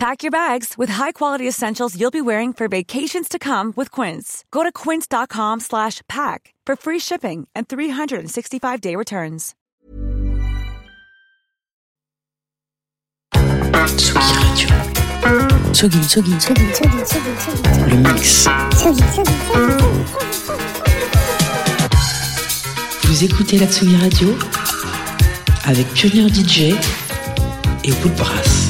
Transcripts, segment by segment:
Pack your bags with high-quality essentials you'll be wearing for vacations to come with Quince. Go to quince.com slash pack for free shipping and 365-day returns. Tsugi Radio. Tsugi, Tsugi, Tsugi, Tsugi, Tsugi, Tsugi. Le mix. Vous écoutez la Tsugi Radio avec Pioneer DJ et Woodbrass.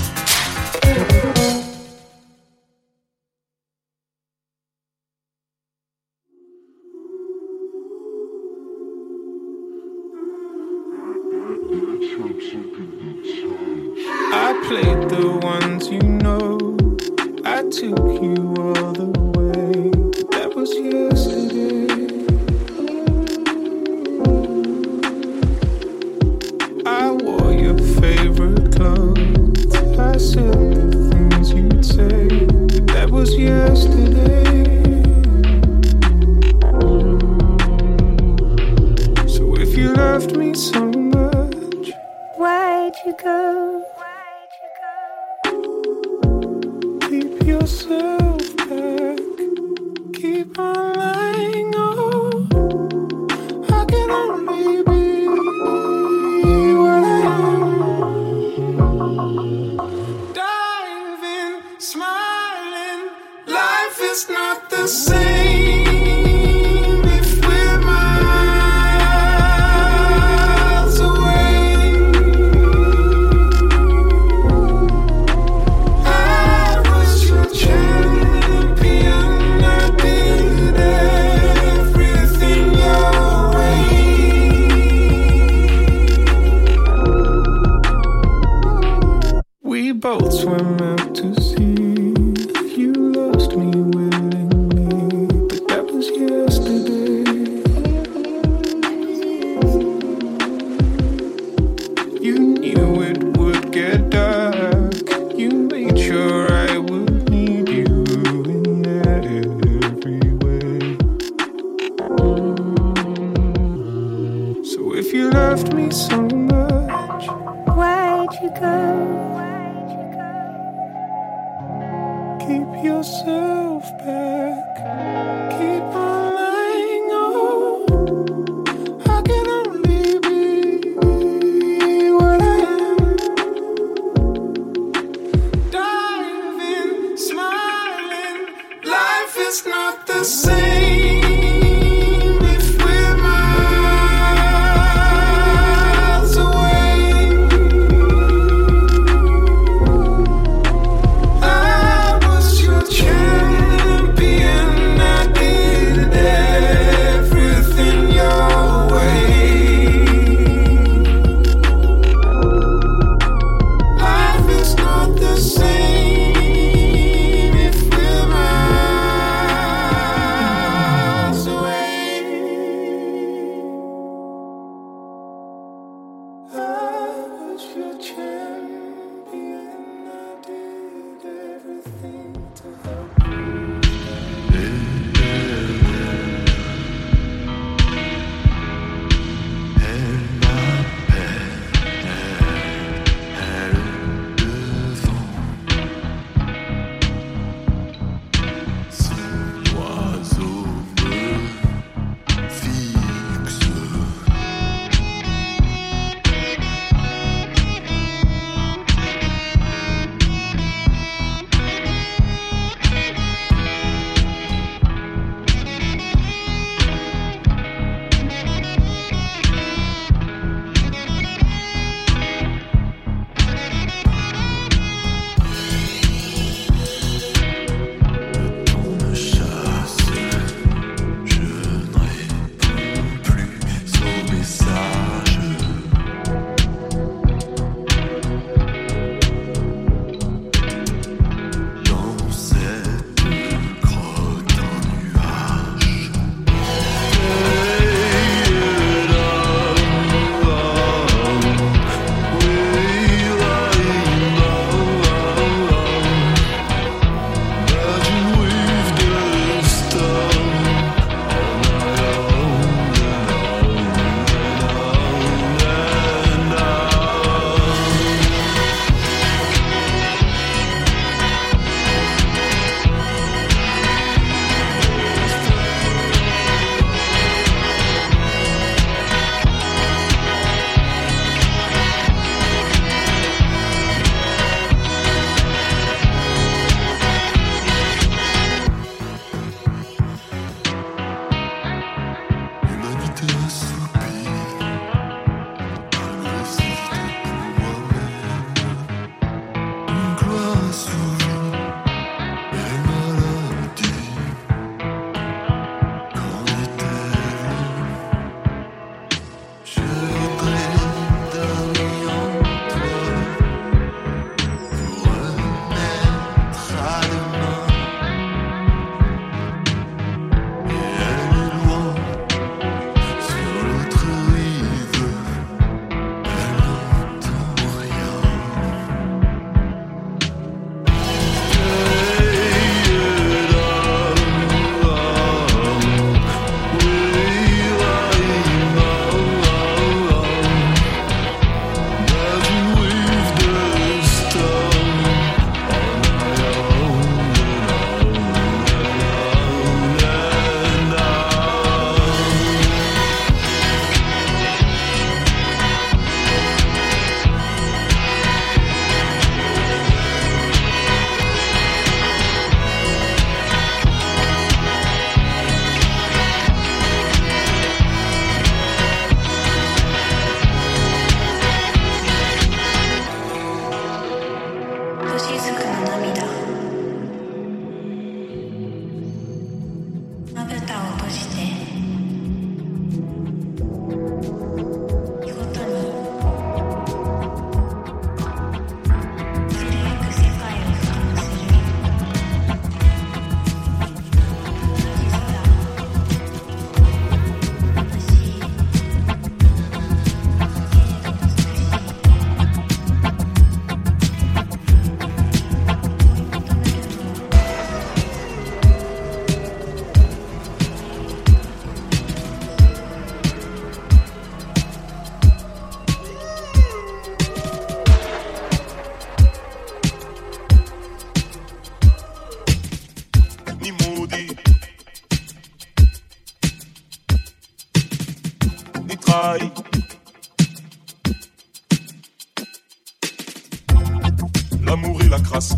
L'amour et la crasse.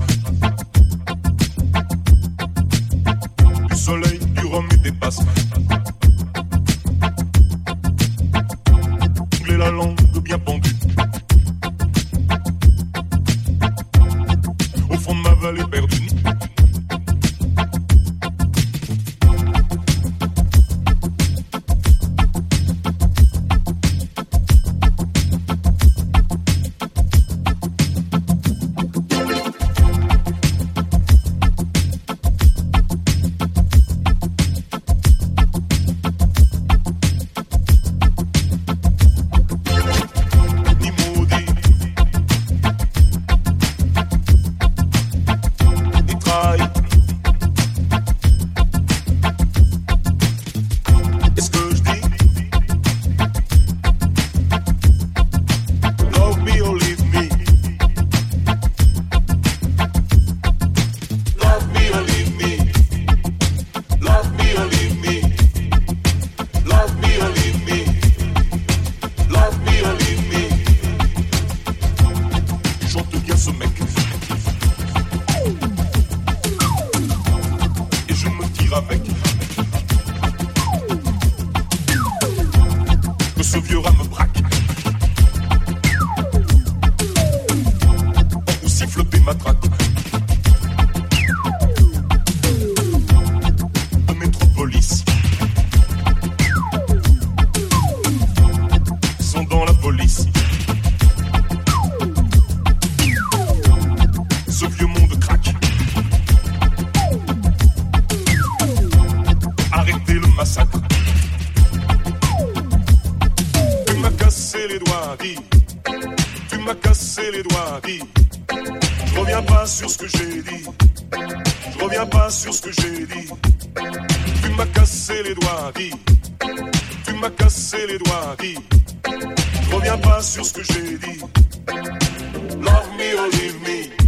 baisser les doigts, dis. Je reviens pas sur ce que j'ai dit. Je reviens pas sur ce que j'ai dit. Tu m'as cassé les doigts, dis. Tu m'as cassé les doigts, dis. Je reviens pas sur ce que j'ai dit. Love me or leave me.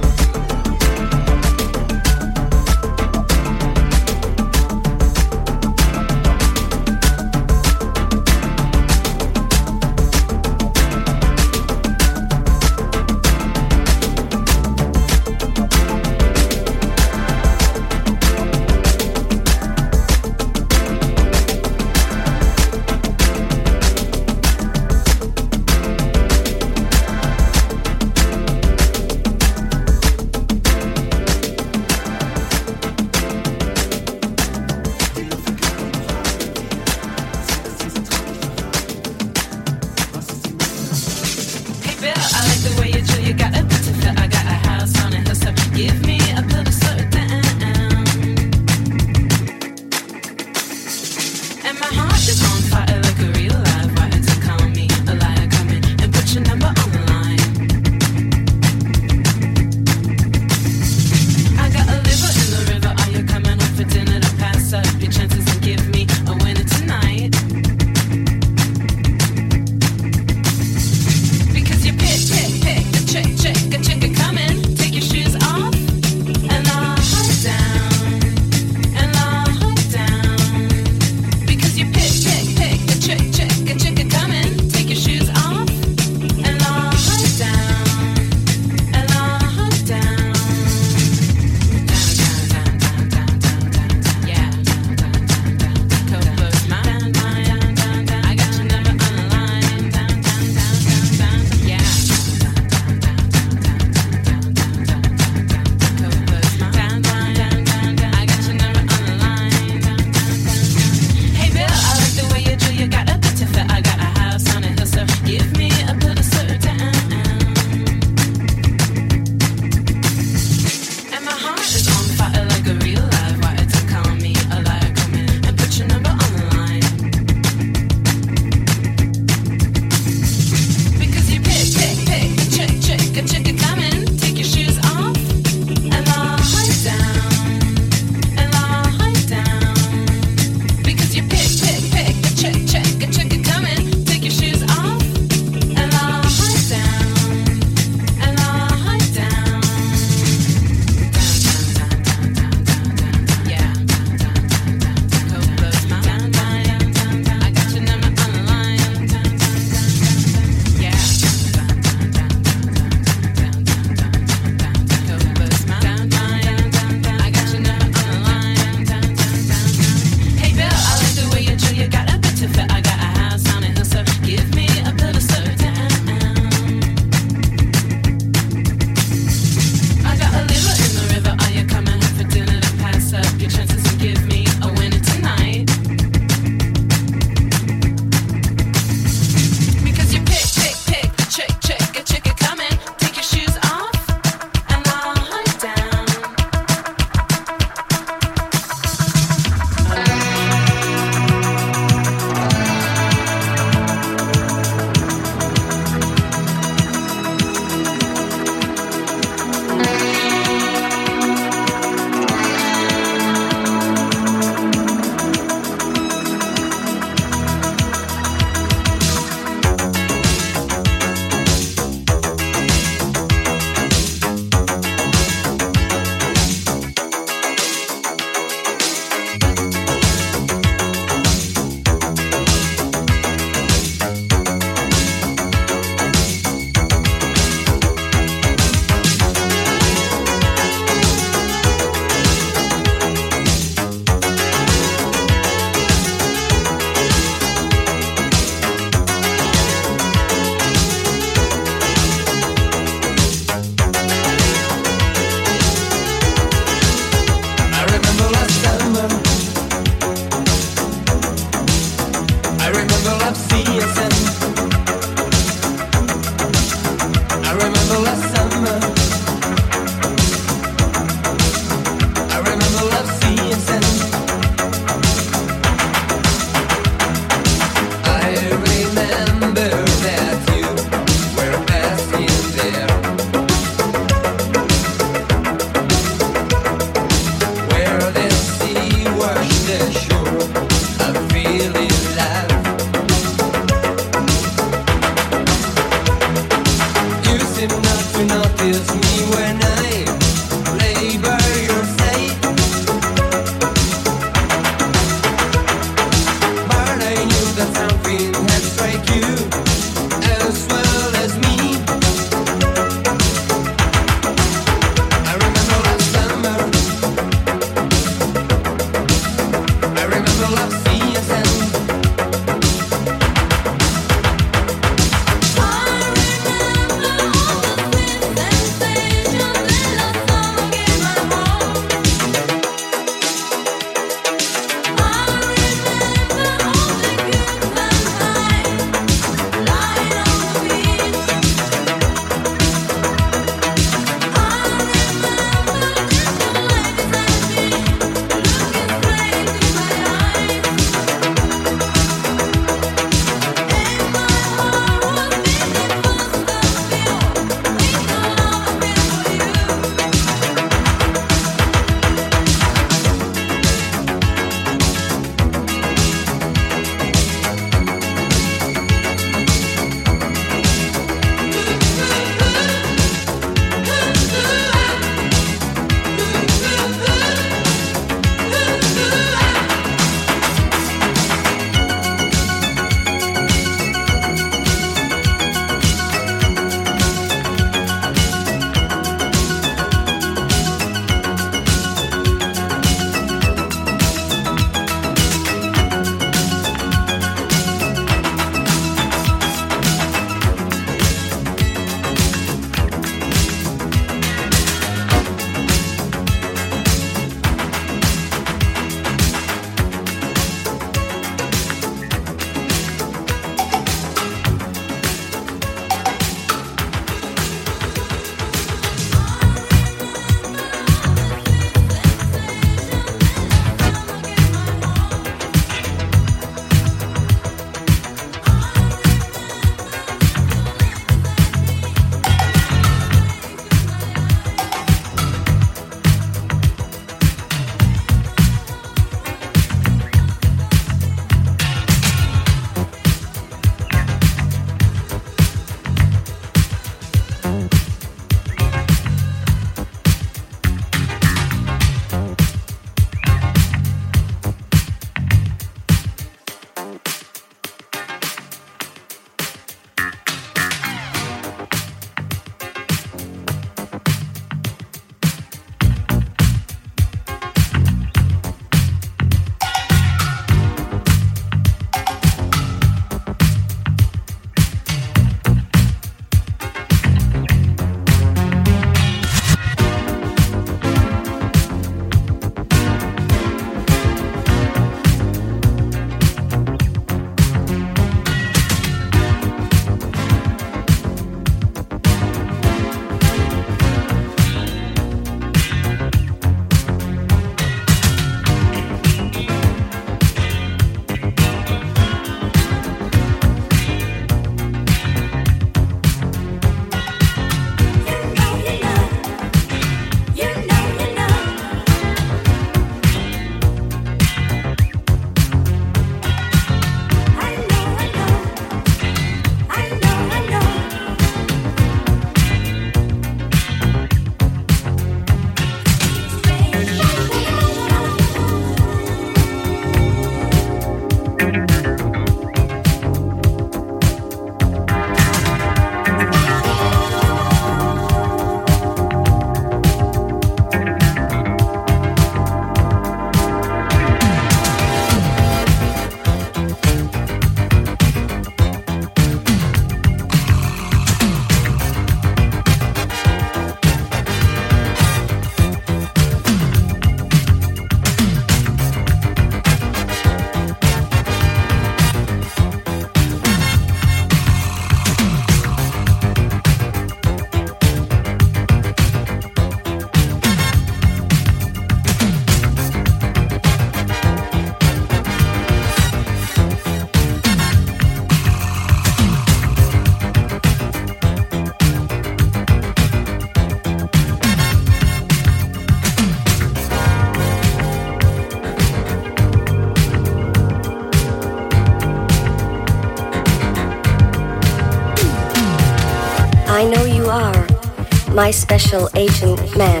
My special agent man.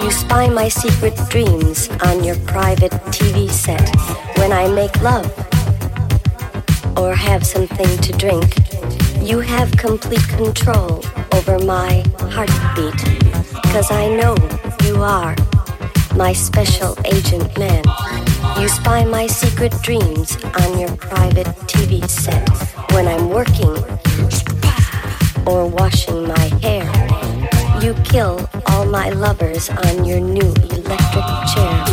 You spy my secret dreams on your private TV set. When I make love or have something to drink, you have complete control over my heartbeat. Cause I know you are my special agent man. You spy my secret dreams on your private TV set. When I'm working or washing my hair, you kill all my lovers on your new electric chair.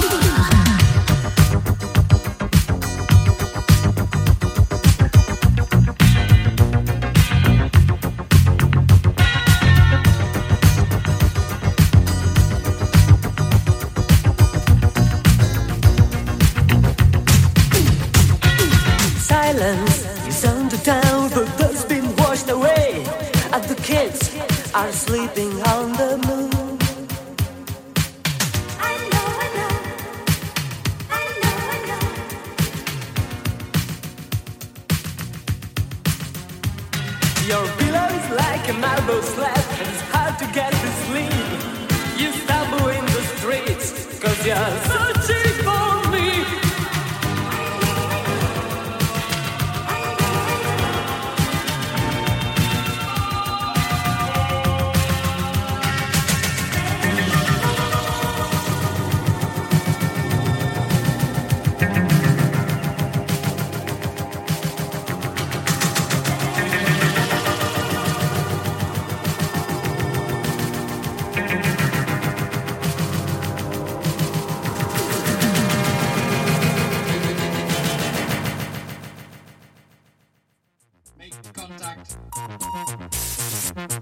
Silence are sleeping on the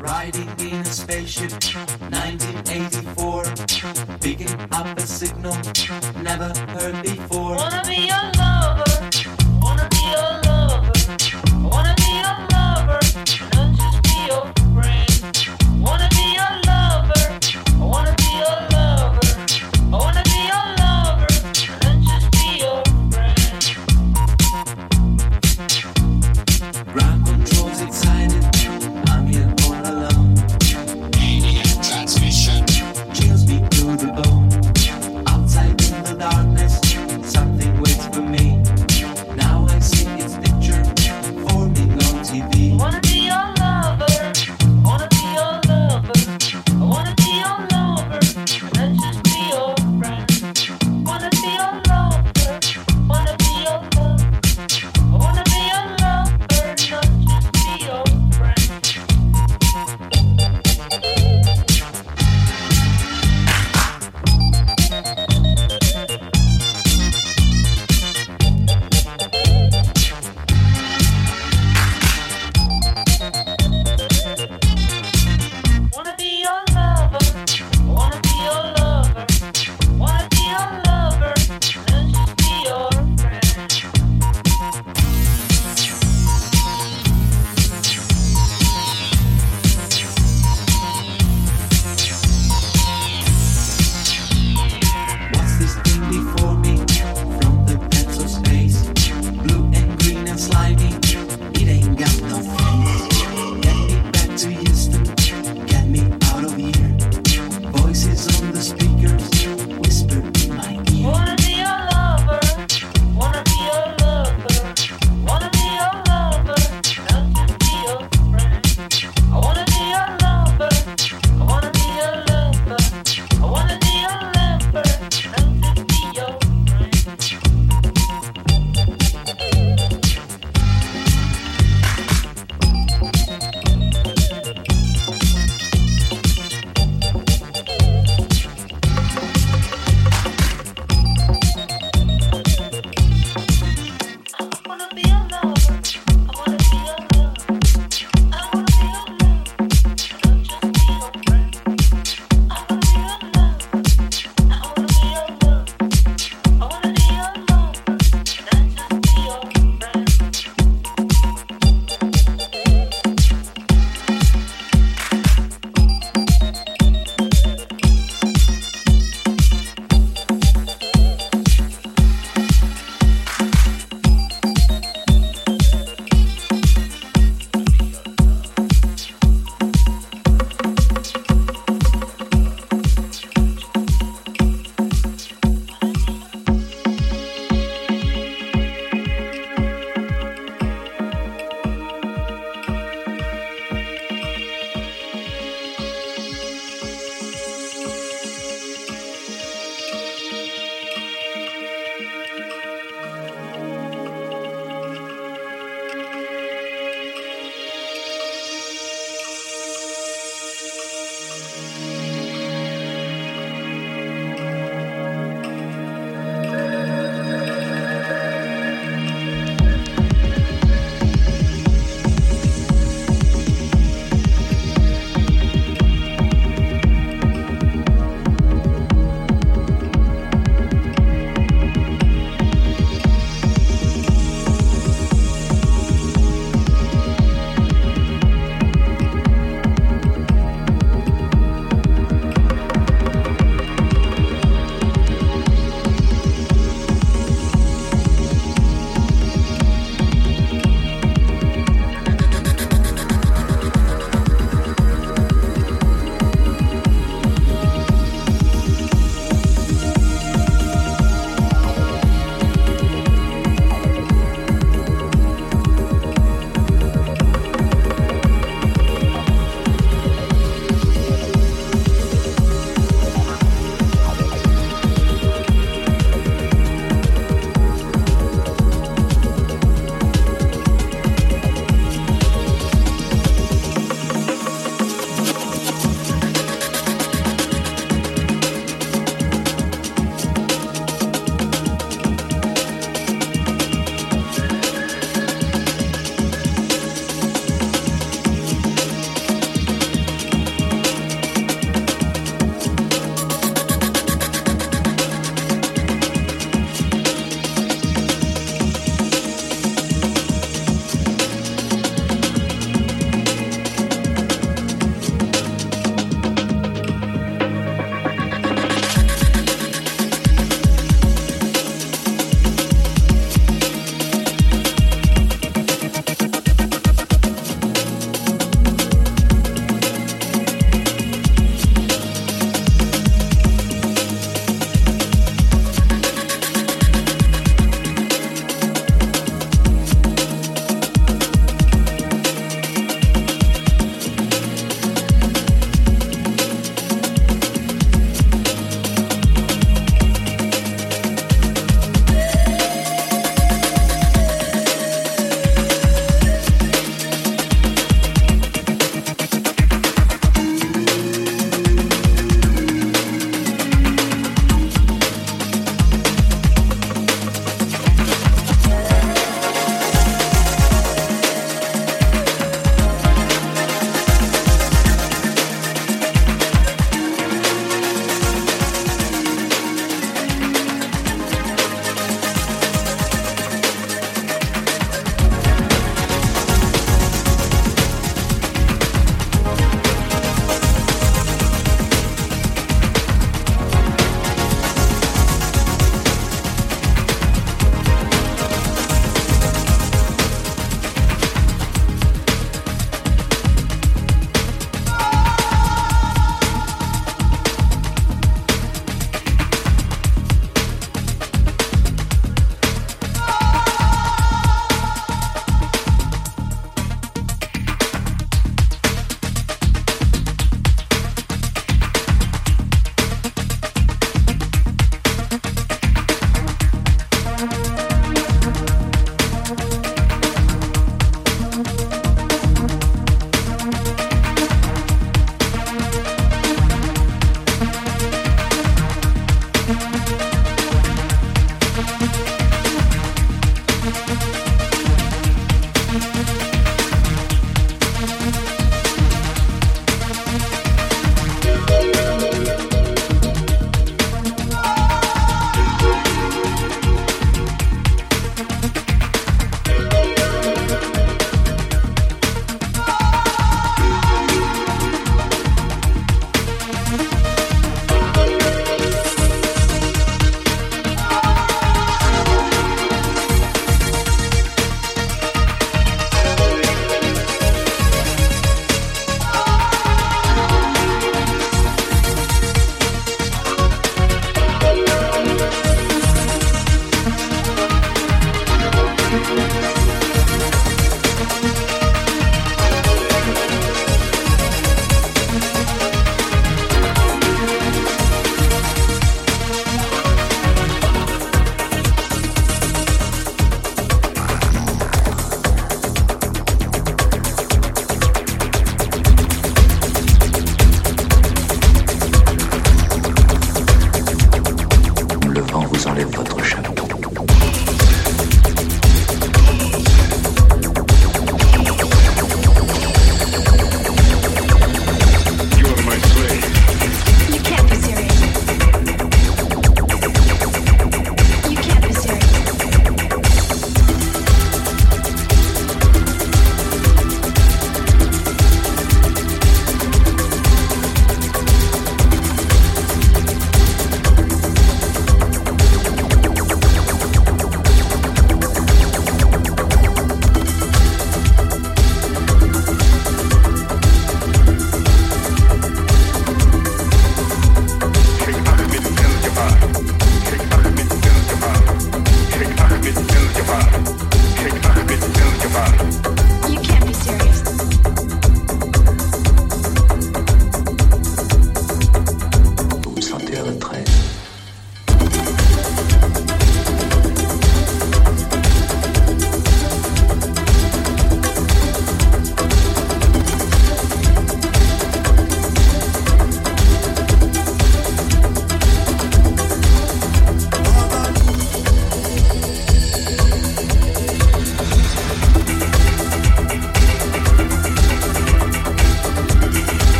Riding in a spaceship, 1984. Picking up a signal, never heard before. Wanna be your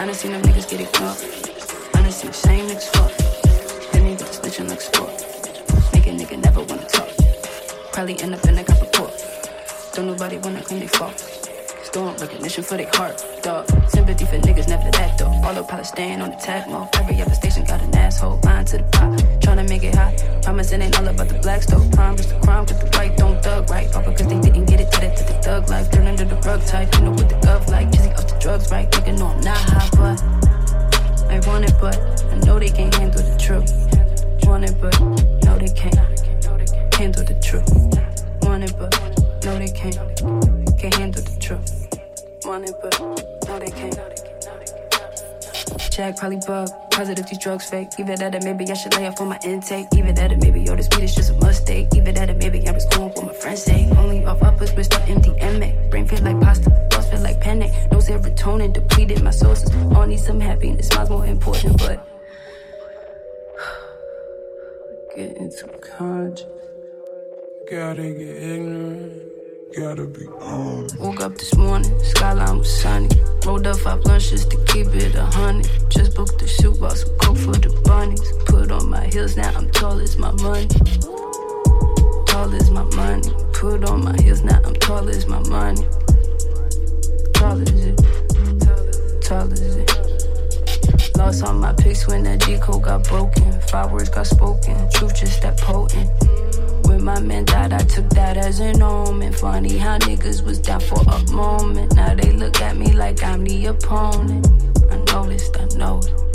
I done seen them niggas get ignored. I done seen the same niggas fall. Then niggas snitching like sport. Make a nigga never wanna talk. Probably end up in a cop report. Don't nobody wanna claim they fault. Storm recognition for their heart, dog. Sympathy for niggas, never that though. All the pilots staying on the tag mode. Every other station got an asshole. Lying to the pot, tryna make it hot. Promise it ain't all about the black stove. Crime just a crime, cause the right don't thug right. All because they didn't get it, to that to the thug life. Turn under the rug type, you know what the gov like. Jizzy off the drugs, right? Nigga know I'm not high, but I want it, but I know they can't handle the truth. Want it, but no they can't handle the truth. Want it, but no they can't can't handle the truth. Want it, but no they can't. Jack probably bug. Positive these drugs fake. Even that or maybe I should lay off on my intake. Even that or maybe yo, this weed is just a mistake. Either that or maybe I'm just going what my friends say. Only off uppers with stuff MDMA. Brain feel like pasta, thoughts feel like panic. No serotonin depleted my sources. All need some happiness, mine's more important, but Getting into conscious. Gotta get ignorant. Gotta be on. Woke up this morning, skyline was sunny. Rolled up five lunches to keep it a hundred. Just booked the shoe, bought some coke for the bunnies. Put on my heels, now I'm tall as my money. Tall as my money. Put on my heels, now I'm tall as my money. Tall as it. Tall as it. Lost all my pics when that G code got broken. Five words got spoken. Truth just that potent. My man died, I took that as an omen. Funny how niggas was down for a moment. Now they look at me like I'm the opponent. I noticed, I. Noticed,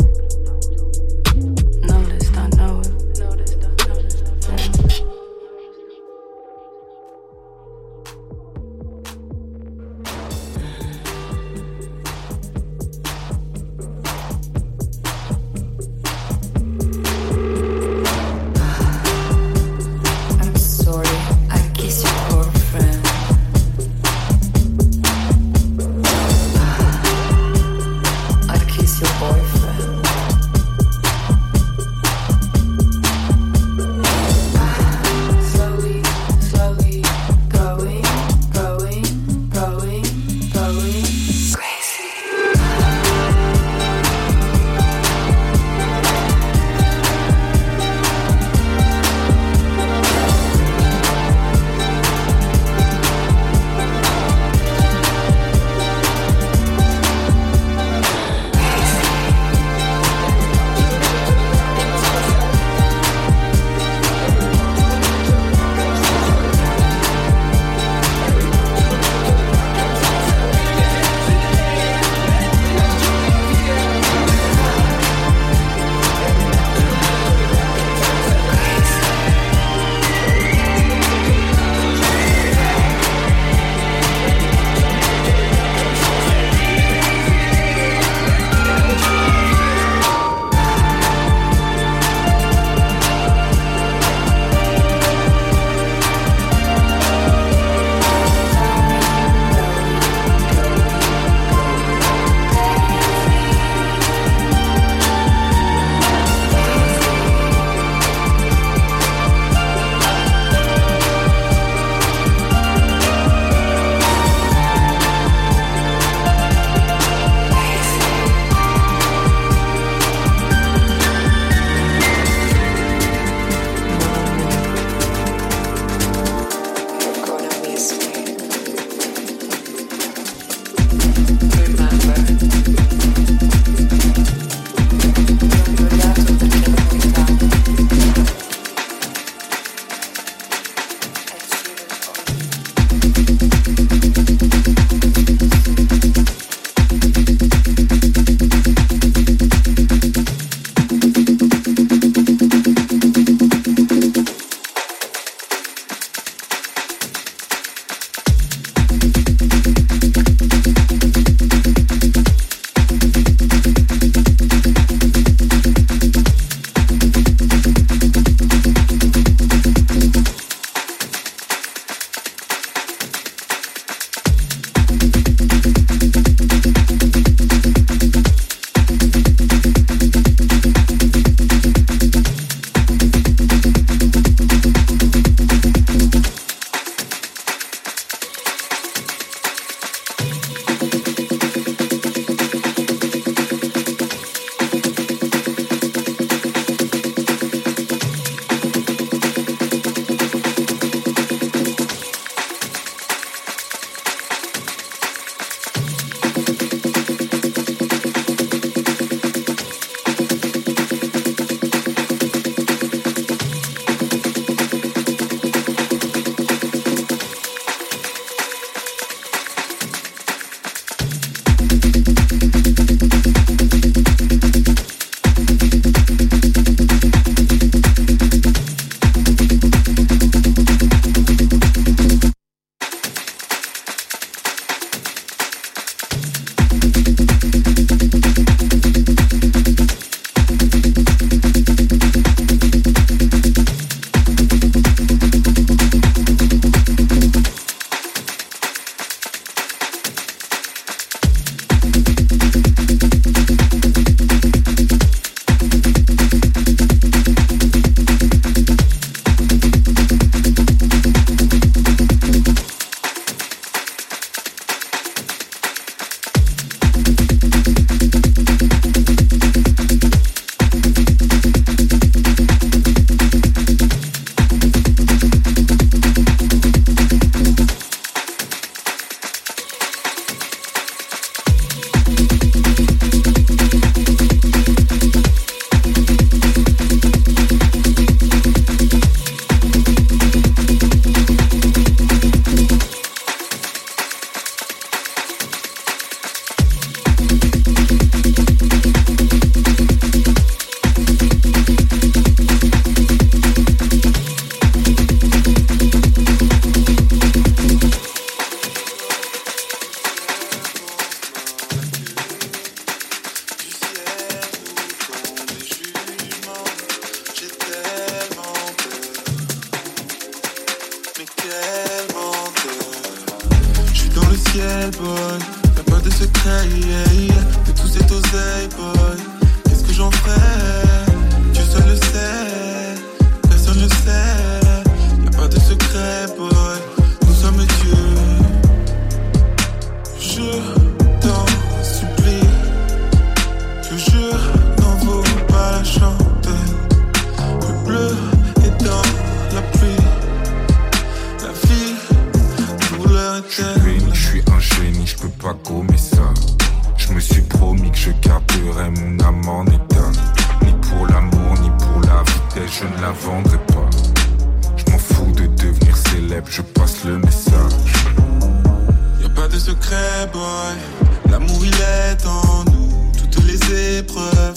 L'amour il est en nous, toutes les épreuves.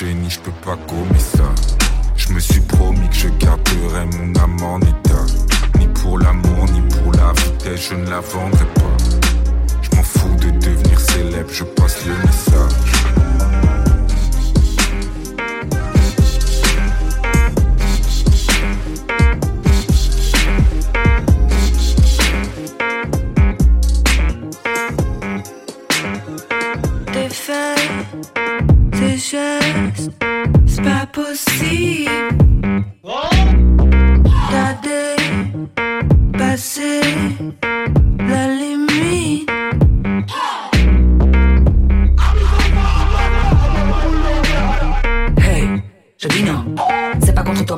je peux pas gommer ça. Je me suis promis que je garderai mon âme en état. Ni pour l'amour, ni pour la vitesse, je ne la vendrai pas.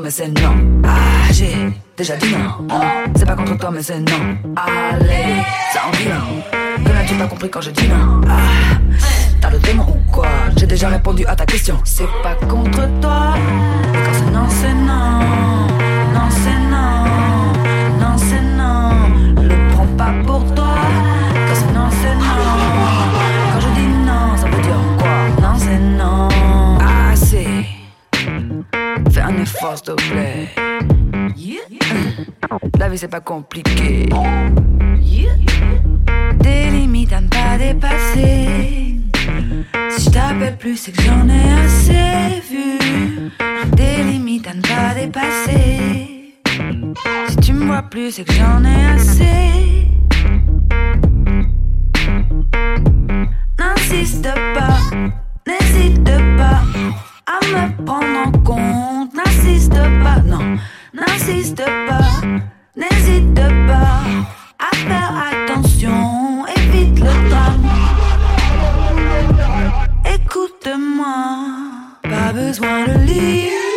mais c'est non. Ah, j'ai déjà dit non. Ah, c'est pas contre toi, mais c'est non. Allez, ça en non. Que n'as-tu pas compris quand je dis non? Ah, t'as le démon ou quoi? J'ai déjà répondu à ta question. C'est pas contre toi. Quand c'est non, c'est non. force de plaît. La vie c'est pas compliqué. Des limites à ne pas dépasser. Si je t'appelle plus, c'est que j'en ai assez vu. Des limites à ne pas dépasser. Si tu me vois plus, c'est que j'en ai assez. N'insiste pas, n'hésite pas à me prendre en compte. N'insiste pas, non, n'insiste pas, n'hésite pas à faire attention, évite le drame. Écoute-moi, pas besoin de lire.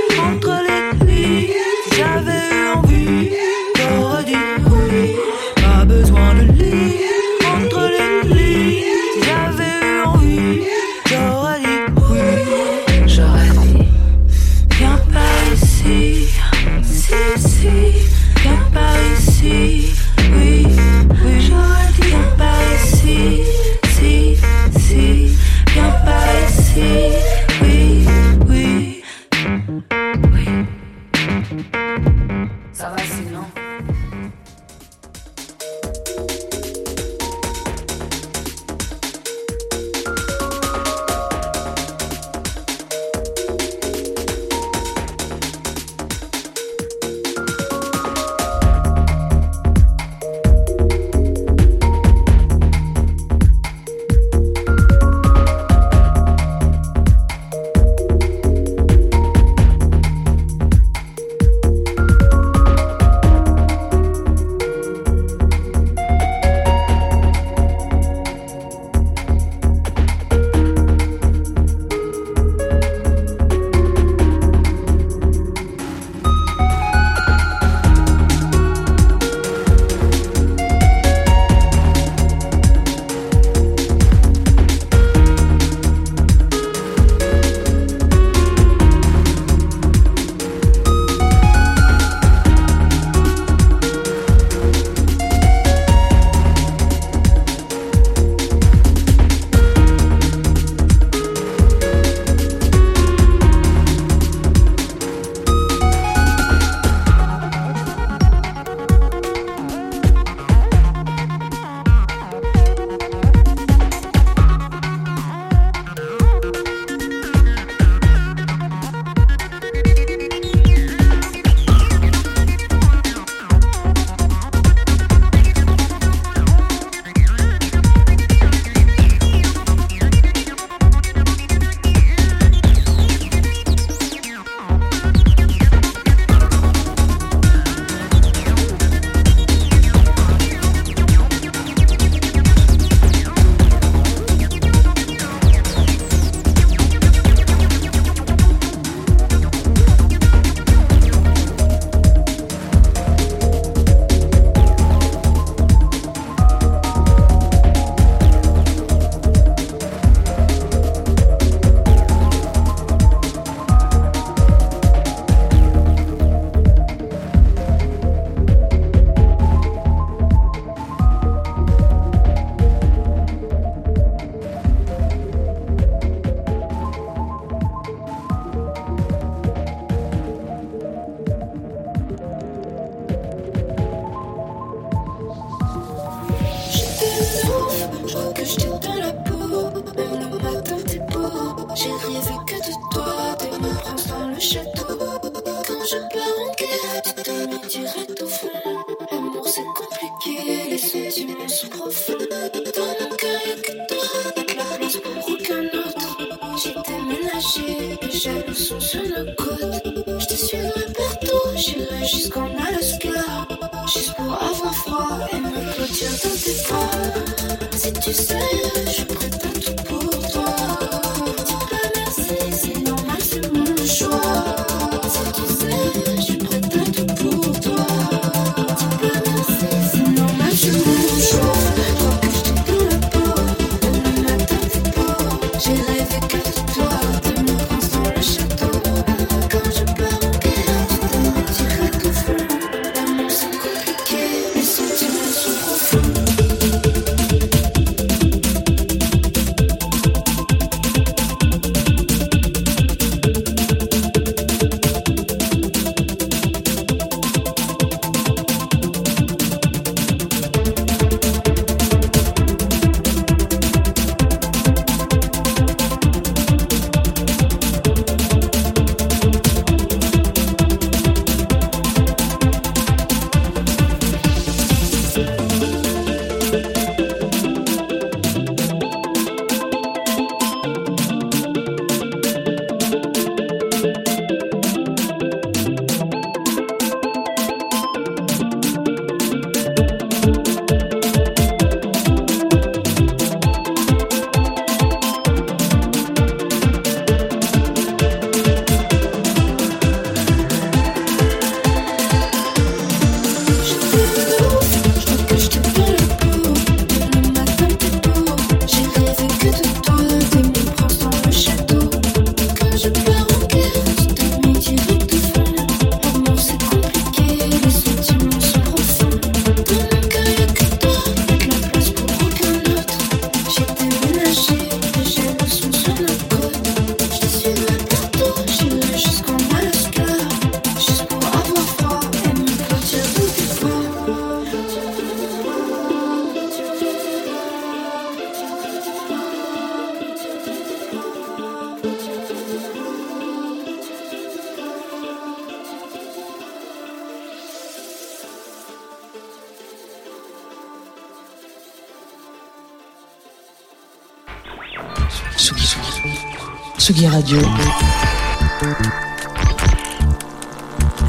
Radio.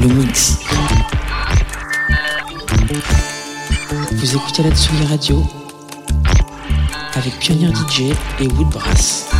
Le mix. Vous écoutez la Tsugi Radio avec Pionnier DJ et Woodbrass.